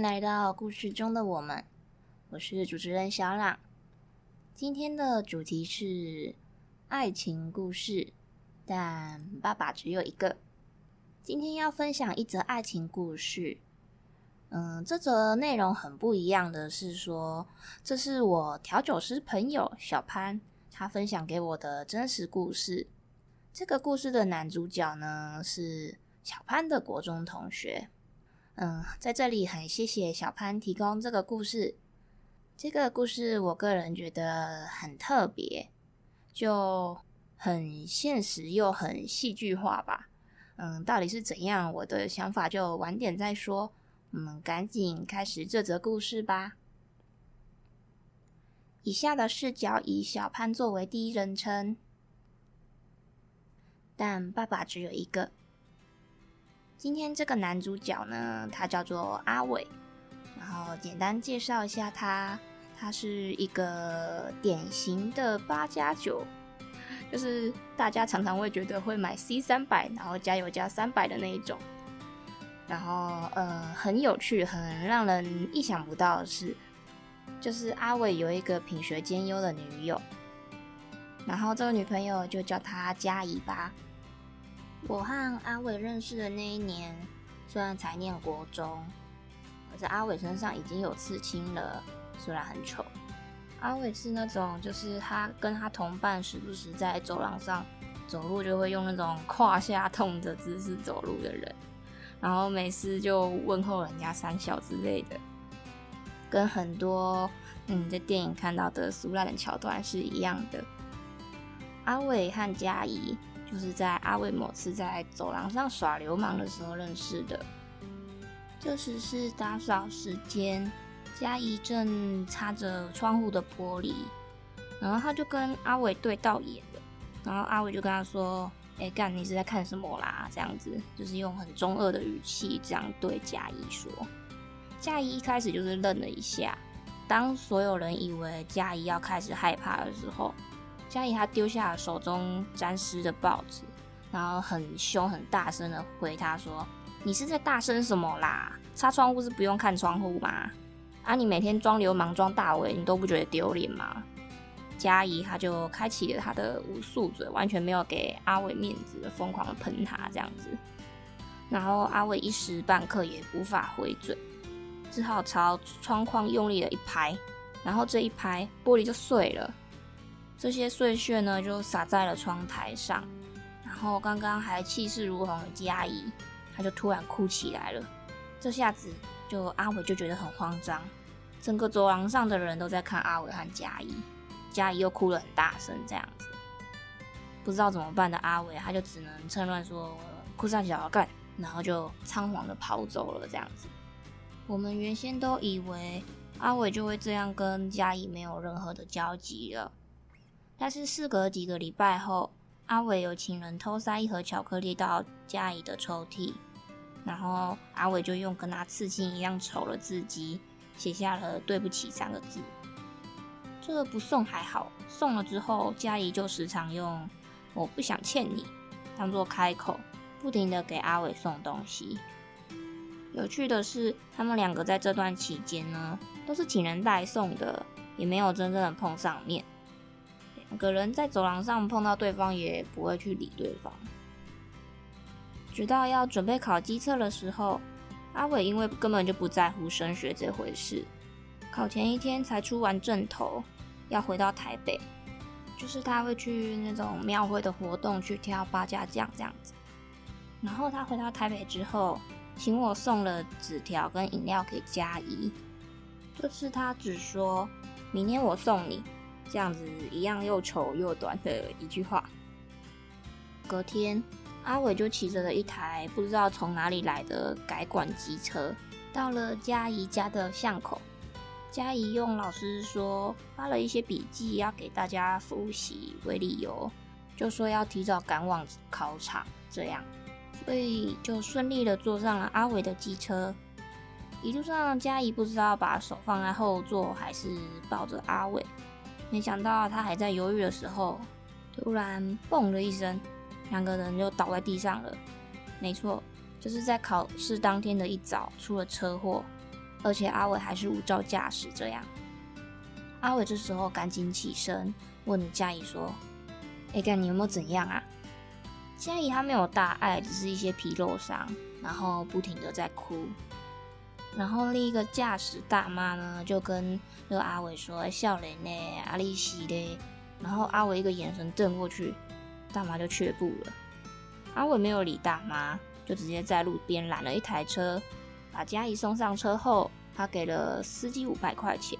来到故事中的我们，我是主持人小朗。今天的主题是爱情故事，但爸爸只有一个。今天要分享一则爱情故事。嗯，这则内容很不一样的是说，这是我调酒师朋友小潘他分享给我的真实故事。这个故事的男主角呢，是小潘的国中同学。嗯，在这里很谢谢小潘提供这个故事。这个故事我个人觉得很特别，就很现实又很戏剧化吧。嗯，到底是怎样？我的想法就晚点再说。我们赶紧开始这则故事吧。以下的视角以小潘作为第一人称，但爸爸只有一个。今天这个男主角呢，他叫做阿伟，然后简单介绍一下他，他是一个典型的八加九，就是大家常常会觉得会买 C 三百，然后加油加三百的那一种。然后呃，很有趣，很让人意想不到的是，就是阿伟有一个品学兼优的女友，然后这个女朋友就叫他佳怡吧。我和阿伟认识的那一年，虽然才念国中，可是阿伟身上已经有刺青了，虽然很丑。阿伟是那种，就是他跟他同伴时不时在走廊上走路，就会用那种胯下痛的姿势走路的人，然后每次就问候人家三小之类的，跟很多嗯在电影看到的俗烂的桥段是一样的。阿伟和佳怡。就是在阿伟某次在走廊上耍流氓的时候认识的。这时是打扫时间，佳怡正擦着窗户的玻璃，然后他就跟阿伟对到眼了。然后阿伟就跟他说：“哎，干，你是在看什么啦？”这样子，就是用很中二的语气这样对佳怡说。佳怡一开始就是愣了一下。当所有人以为佳怡要开始害怕的时候，佳怡她丢下了手中沾湿的报纸，然后很凶、很大声的回他说：“你是在大声什么啦？擦窗户是不用看窗户吗？啊，你每天装流氓、装大伟，你都不觉得丢脸吗？”佳怡她就开启了她的无数嘴，完全没有给阿伟面子，疯狂的喷他这样子。然后阿伟一时半刻也无法回嘴，只好朝窗框用力的一拍，然后这一拍玻璃就碎了。这些碎屑呢，就洒在了窗台上，然后刚刚还气势如虹的佳怡，她就突然哭起来了。这下子，就阿伟就觉得很慌张，整个走廊上的人都在看阿伟和佳怡，佳怡又哭得很大声，这样子，不知道怎么办的阿伟，他就只能趁乱说哭三小干，然后就仓皇的跑走了，这样子。我们原先都以为阿伟就会这样跟佳怡没有任何的交集了。但是事隔几个礼拜后，阿伟有请人偷塞一盒巧克力到佳怡的抽屉，然后阿伟就用跟他刺青一样丑的字迹写下了“对不起”三个字。这个不送还好，送了之后，佳怡就时常用“我不想欠你”当做开口，不停的给阿伟送东西。有趣的是，他们两个在这段期间呢，都是请人代送的，也没有真正的碰上面。两个人在走廊上碰到对方，也不会去理对方。直到要准备考机测的时候，阿伟因为根本就不在乎升学这回事，考前一天才出完阵头，要回到台北，就是他会去那种庙会的活动去跳八家将这样子。然后他回到台北之后，请我送了纸条跟饮料给佳怡，这次他只说明天我送你。这样子一样又丑又短的一句话。隔天，阿伟就骑着了一台不知道从哪里来的改管机车，到了佳怡家的巷口。佳怡用老师说发了一些笔记要给大家复习为理由，就说要提早赶往考场，这样，所以就顺利的坐上了阿伟的机车。一路上，佳怡不知道把手放在后座还是抱着阿伟。没想到他还在犹豫的时候，突然嘣的一声，两个人就倒在地上了。没错，就是在考试当天的一早出了车祸，而且阿伟还是无照驾驶。这样，阿伟这时候赶紧起身，问了佳怡说：“哎，干你有没有怎样啊？”佳怡她没有大碍，只是一些皮肉伤，然后不停的在哭。然后另一个驾驶大妈呢，就跟那个阿伟说：“笑脸呢？阿丽西嘞？”然后阿伟一个眼神瞪过去，大妈就却步了。阿伟没有理大妈，就直接在路边拦了一台车，把佳怡送上车后，他给了司机五百块钱，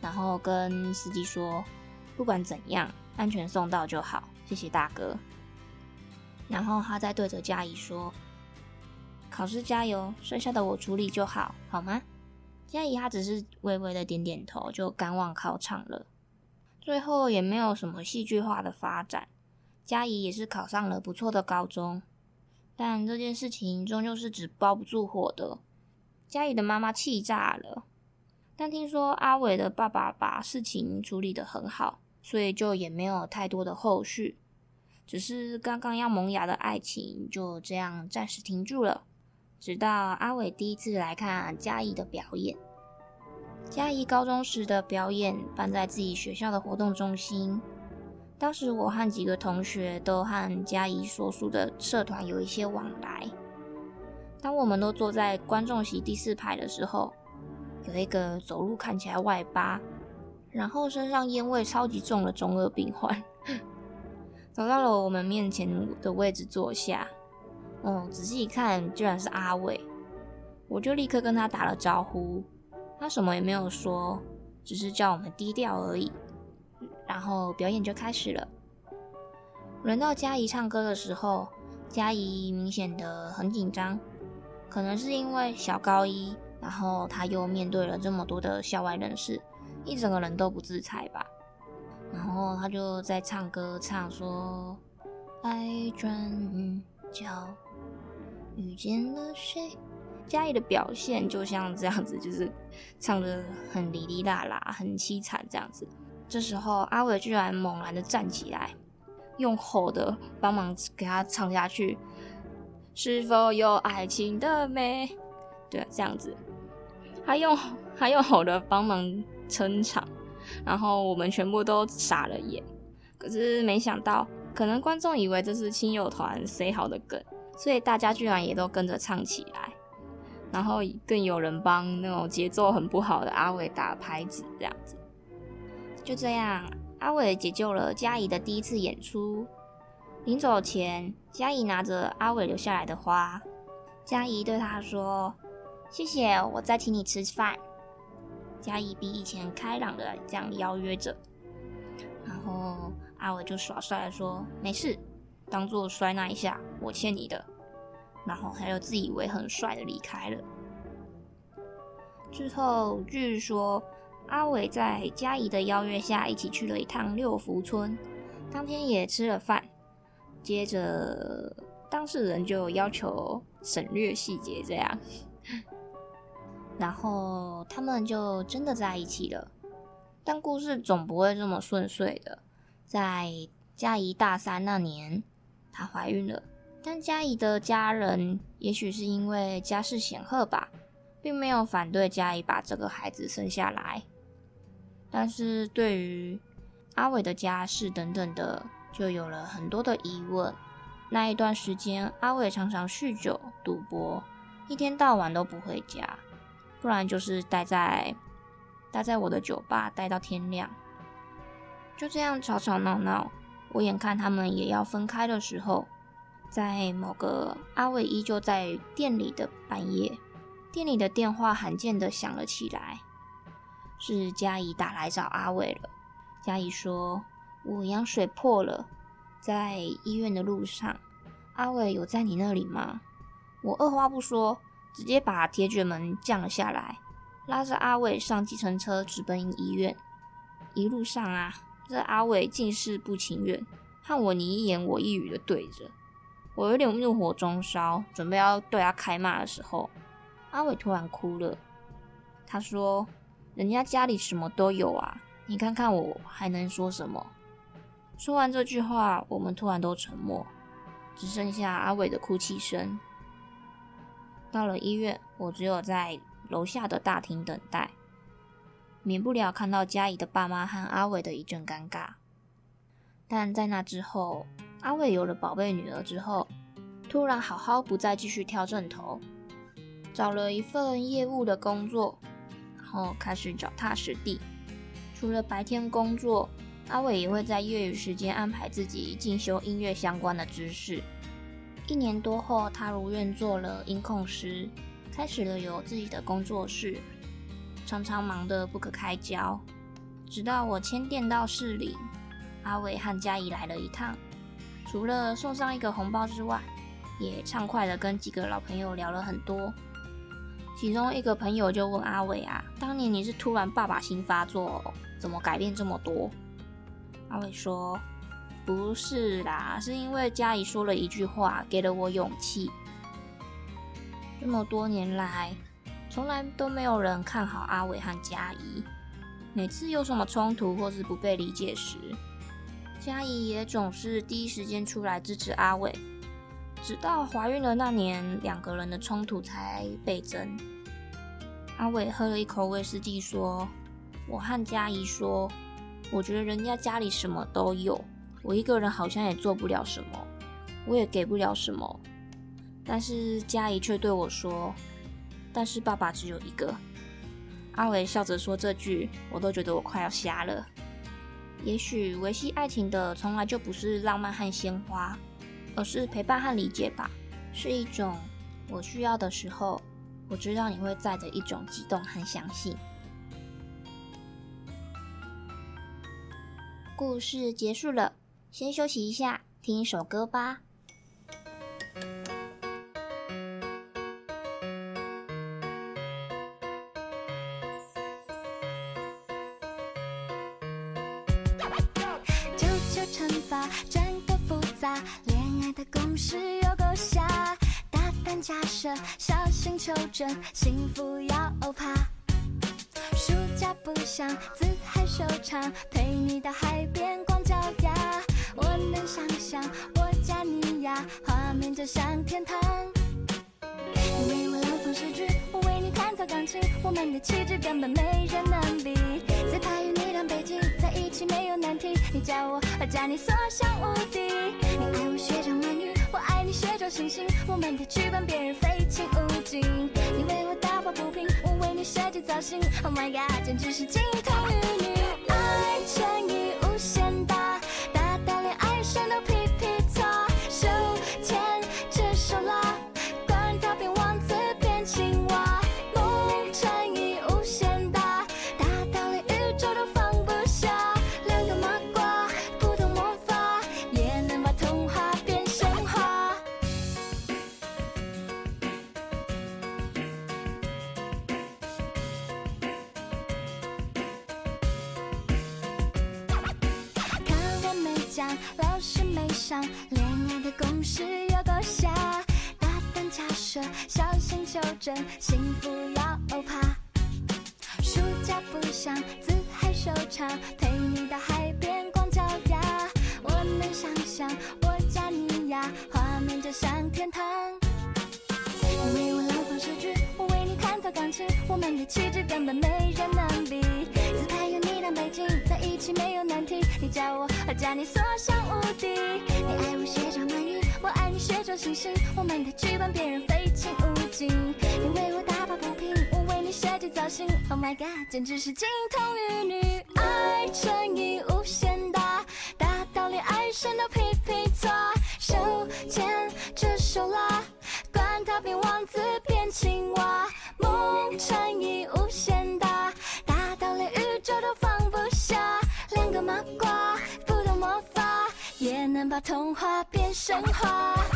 然后跟司机说：“不管怎样，安全送到就好，谢谢大哥。”然后他再对着佳怡说。考试加油，剩下的我处理就好，好吗？佳怡她只是微微的点点头，就赶往考场了。最后也没有什么戏剧化的发展，佳怡也是考上了不错的高中。但这件事情终究是纸包不住火的，佳怡的妈妈气炸了。但听说阿伟的爸爸把事情处理得很好，所以就也没有太多的后续，只是刚刚要萌芽的爱情就这样暂时停住了。直到阿伟第一次来看佳怡的表演，佳怡高中时的表演办在自己学校的活动中心。当时我和几个同学都和佳怡所属的社团有一些往来。当我们都坐在观众席第四排的时候，有一个走路看起来外八，然后身上烟味超级重的中二病患，走到了我们面前的位置坐下。哦，仔细一看，居然是阿伟，我就立刻跟他打了招呼，他什么也没有说，只是叫我们低调而已。然后表演就开始了。轮到佳怡唱歌的时候，佳怡明显的很紧张，可能是因为小高一，然后他又面对了这么多的校外人士，一整个人都不自在吧。然后他就在唱歌，唱说：“爱转角。”遇见了谁？佳怡的表现就像这样子，就是唱得很哩哩啦啦，很凄惨这样子。这时候阿伟居然猛然的站起来，用吼的帮忙给他唱下去。是否有爱情的美？对，这样子，他用他用吼的帮忙撑场，然后我们全部都傻了眼。可是没想到，可能观众以为这是亲友团 say 好的梗。所以大家居然也都跟着唱起来，然后更有人帮那种节奏很不好的阿伟打拍子，这样子。就这样，阿伟解救了佳怡的第一次演出。临走前，佳怡拿着阿伟留下来的花，佳怡对他说：“谢谢，我再请你吃饭。”佳怡比以前开朗的这样邀约着，然后阿伟就耍帅的说：“没事。”当做摔那一下，我欠你的，然后他就自以为很帅的离开了。之后据说阿伟在佳怡的邀约下，一起去了一趟六福村，当天也吃了饭。接着当事人就要求省略细节，这样，然后他们就真的在一起了。但故事总不会这么顺遂的，在佳怡大三那年。她怀孕了，但佳怡的家人也许是因为家世显赫吧，并没有反对佳怡把这个孩子生下来。但是对于阿伟的家世等等的，就有了很多的疑问。那一段时间，阿伟常常酗酒、赌博，一天到晚都不回家，不然就是待在待在我的酒吧待到天亮，就这样吵吵闹闹。我眼看他们也要分开的时候，在某个阿伟依旧在店里的半夜，店里的电话罕见的响了起来，是佳怡打来找阿伟了。佳怡说：“我羊水破了，在医院的路上，阿伟有在你那里吗？”我二话不说，直接把铁卷门降了下来，拉着阿伟上计程车直奔医院。一路上啊。这阿伟尽是不情愿，和我你一言我一语的对着，我有点怒火中烧，准备要对他开骂的时候，阿伟突然哭了。他说：“人家家里什么都有啊，你看看我还能说什么？”说完这句话，我们突然都沉默，只剩下阿伟的哭泣声。到了医院，我只有在楼下的大厅等待，免不了看到佳怡的爸妈和阿伟的一阵尴尬。但在那之后，阿伟有了宝贝女儿之后，突然好好不再继续挑枕头，找了一份业务的工作，然后开始脚踏实地。除了白天工作，阿伟也会在业余时间安排自己进修音乐相关的知识。一年多后，他如愿做了音控师，开始了有自己的工作室，常常忙得不可开交。直到我迁店到市里，阿伟和佳怡来了一趟，除了送上一个红包之外，也畅快的跟几个老朋友聊了很多。其中一个朋友就问阿伟啊：“当年你是突然爸爸心发作，怎么改变这么多？”阿伟说。不是啦，是因为佳怡说了一句话，给了我勇气。这么多年来，从来都没有人看好阿伟和佳怡。每次有什么冲突或是不被理解时，佳怡也总是第一时间出来支持阿伟。直到怀孕的那年，两个人的冲突才倍增。阿伟喝了一口威士忌，说：“我和佳怡说，我觉得人家家里什么都有。”我一个人好像也做不了什么，我也给不了什么，但是佳怡却对我说：“但是爸爸只有一个。”阿伟笑着说这句，我都觉得我快要瞎了。也许维系爱情的从来就不是浪漫和鲜花，而是陪伴和理解吧，是一种我需要的时候，我知道你会在的一种激动和相信。故事结束了。先休息一下，听一首歌吧。心求证，幸福要欧趴。暑假不想自嗨收场，陪你到海边光脚丫。我能想象我加你呀，画面就像天堂。你为我朗诵诗句，我为你弹奏钢琴，我们的气质根本没人能比。自拍与你当背景，在一起没有难题。你叫我，我叫你，所向无敌。你爱我学长美女，学着星星，我们的剧本别人非亲勿近。你为我打抱不平，我为你设计造型。Oh my god，简直是金童玉，上，恋爱的公式有多瞎，大胆假设，小心求证，幸福要欧趴。暑假不想自嗨收场，陪你到海边光脚丫。我能想象我家你呀，画面就像天堂。你为我朗诵诗句，我为你弹奏钢琴，我们的气质根本没人能比。自拍有你当背景，在一起没有难题。你叫我，将你，所向无敌。你爱我学长美女，我爱你学周星星，我们的剧本别人非亲勿近。你为我打抱不平，我为你设计造型。Oh my god，简直是金童玉女，爱乘以无限大，大到连爱神都皮皮剉。手牵着手拉，把童话变神话。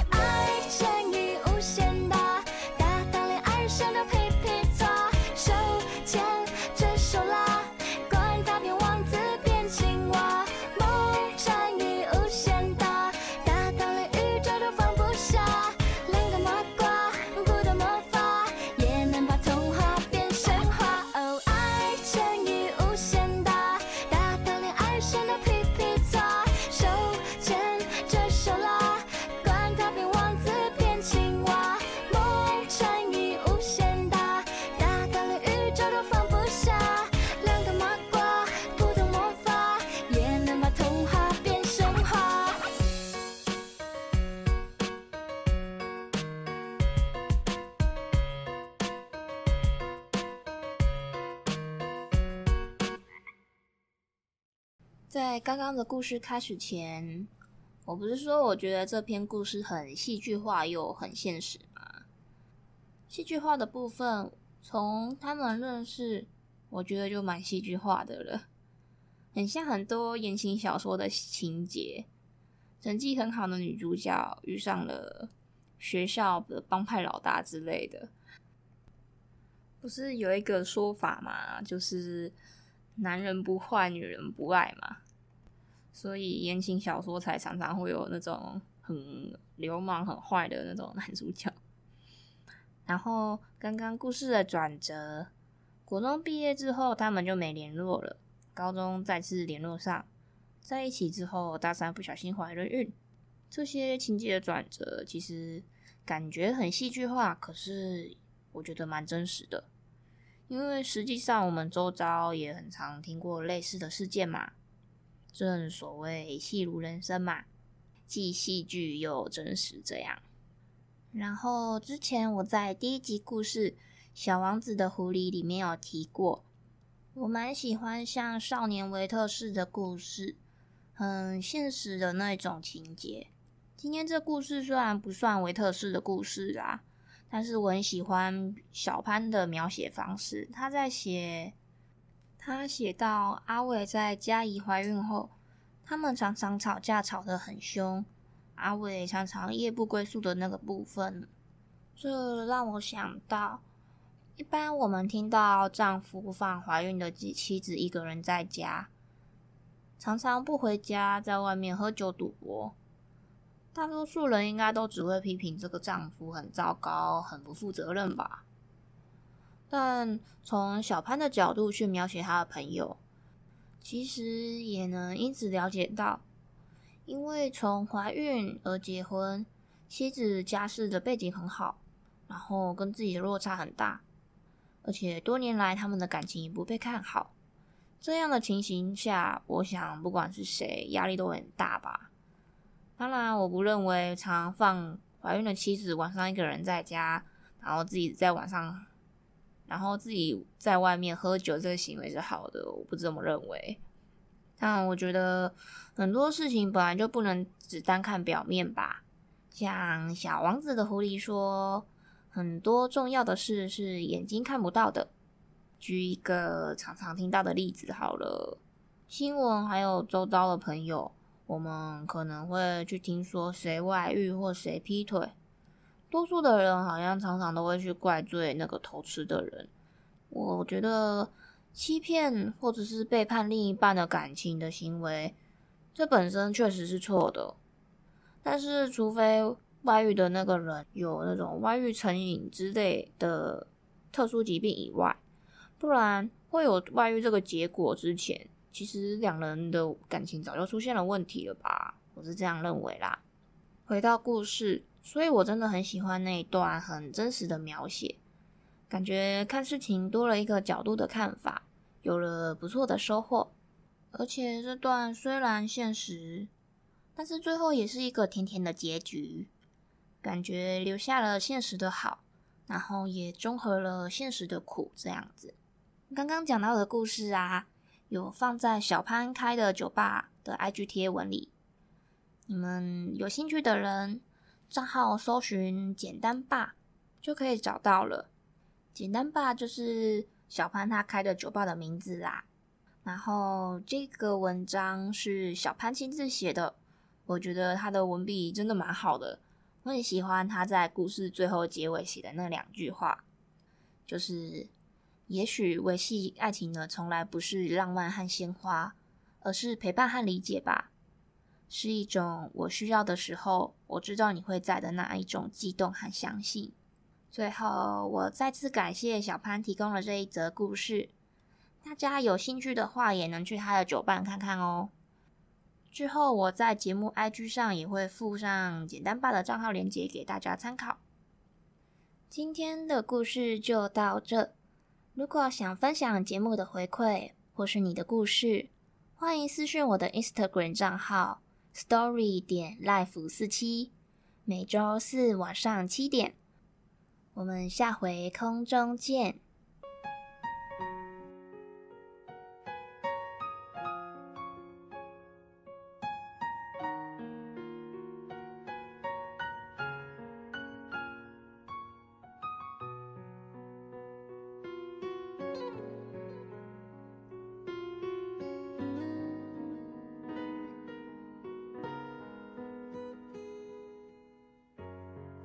在刚刚的故事开始前，我不是说我觉得这篇故事很戏剧化又很现实吗？戏剧化的部分，从他们认识，我觉得就蛮戏剧化的了，很像很多言情小说的情节。成绩很好的女主角遇上了学校的帮派老大之类的，不是有一个说法吗？就是。男人不坏，女人不爱嘛，所以言情小说才常常会有那种很流氓、很坏的那种男主角。然后刚刚故事的转折，国中毕业之后，他们就没联络了。高中再次联络上，在一起之后，大三不小心怀了孕。这些情节的转折，其实感觉很戏剧化，可是我觉得蛮真实的。因为实际上，我们周遭也很常听过类似的事件嘛。正所谓戏如人生嘛，既戏剧又真实这样。然后之前我在第一集故事《小王子的狐狸》里面有提过，我蛮喜欢像《少年维特》式的故事，很现实的那种情节。今天这故事虽然不算维特式的故事啦。但是我很喜欢小潘的描写方式。他在写，他写到阿伟在佳怡怀孕后，他们常常吵架，吵得很凶。阿伟常常夜不归宿的那个部分，这让我想到，一般我们听到丈夫放怀孕的妻子一个人在家，常常不回家，在外面喝酒赌博。大多数人应该都只会批评这个丈夫很糟糕、很不负责任吧。但从小潘的角度去描写他的朋友，其实也能因此了解到，因为从怀孕而结婚，妻子家世的背景很好，然后跟自己的落差很大，而且多年来他们的感情也不被看好。这样的情形下，我想不管是谁，压力都很大吧。当然，我不认为常放怀孕的妻子晚上一个人在家，然后自己在晚上，然后自己在外面喝酒这个行为是好的，我不这么认为。但我觉得很多事情本来就不能只单看表面吧。像小王子的狐狸说，很多重要的事是眼睛看不到的。举一个常常听到的例子好了，新闻还有周遭的朋友。我们可能会去听说谁外遇或谁劈腿，多数的人好像常常都会去怪罪那个偷吃的人。我觉得欺骗或者是背叛另一半的感情的行为，这本身确实是错的。但是，除非外遇的那个人有那种外遇成瘾之类的特殊疾病以外，不然会有外遇这个结果之前。其实两人的感情早就出现了问题了吧？我是这样认为啦。回到故事，所以我真的很喜欢那一段很真实的描写，感觉看事情多了一个角度的看法，有了不错的收获。而且这段虽然现实，但是最后也是一个甜甜的结局，感觉留下了现实的好，然后也综合了现实的苦，这样子。刚刚讲到的故事啊。有放在小潘开的酒吧的 IG 贴文里，你们有兴趣的人，账号搜寻“简单吧”就可以找到了。简单吧就是小潘他开的酒吧的名字啦。然后这个文章是小潘亲自写的，我觉得他的文笔真的蛮好的，我很喜欢他在故事最后结尾写的那两句话，就是。也许维系爱情的从来不是浪漫和鲜花，而是陪伴和理解吧。是一种我需要的时候，我知道你会在的那一种悸动和相信。最后，我再次感谢小潘提供了这一则故事。大家有兴趣的话，也能去他的酒伴看看哦。之后，我在节目 IG 上也会附上简单吧的账号链接给大家参考。今天的故事就到这。如果想分享节目的回馈，或是你的故事，欢迎私讯我的 Instagram 账号 story 点 life 四七，每周四晚上七点，我们下回空中见。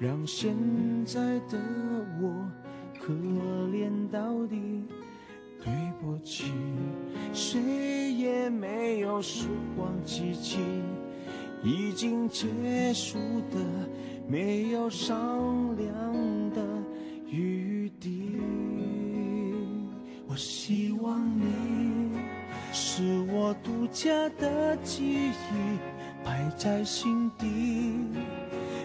让现在的我可怜到底，对不起，谁也没有时光机器，已经结束的没有商量的余地。我希望你是我独家的记忆，摆在心底。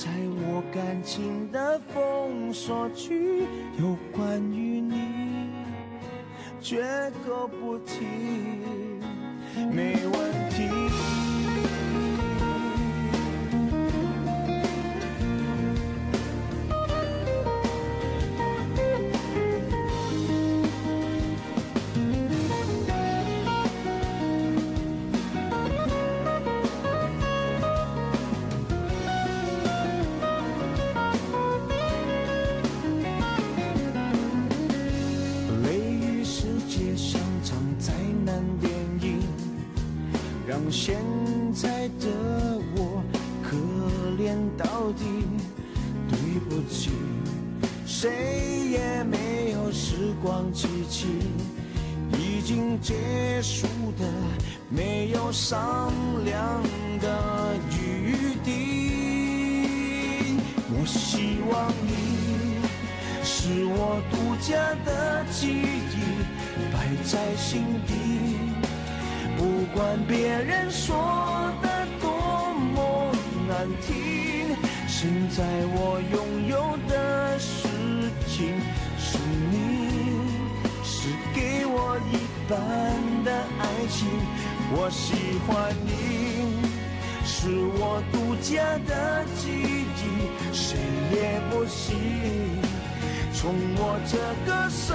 在我感情的封锁区，有关于你，绝口不提，没问题。谁也没有时光机器，已经结束的没有商量的余地。我希望你是我独家的记忆，摆在心底。不管别人说的多么难听，现在我拥有的是是你，是给我一半的爱情。我喜欢你，是我独家的记忆，谁也不行从我这个身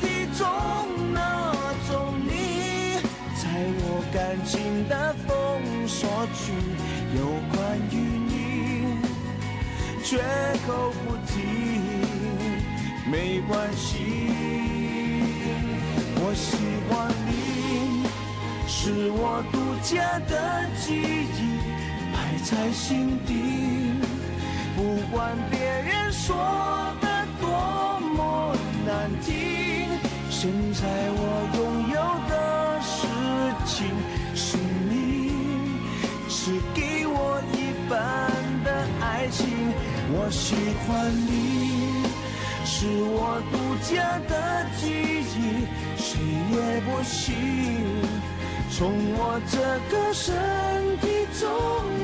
体中拿走你。在我感情的封锁区，有关于你，绝口不提，没关系。我喜欢你，是我独家的记忆，摆在心底。不管别人说的多么难听，现在我拥有的事情。是你，是给我一半的爱情。我喜欢你，是我独家的记忆，谁也不行从我这个身体中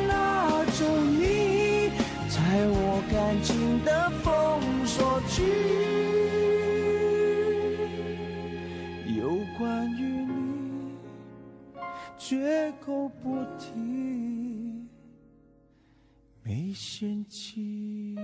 拿走你，在我感情的封锁区。有关于你绝口不提，没嫌弃。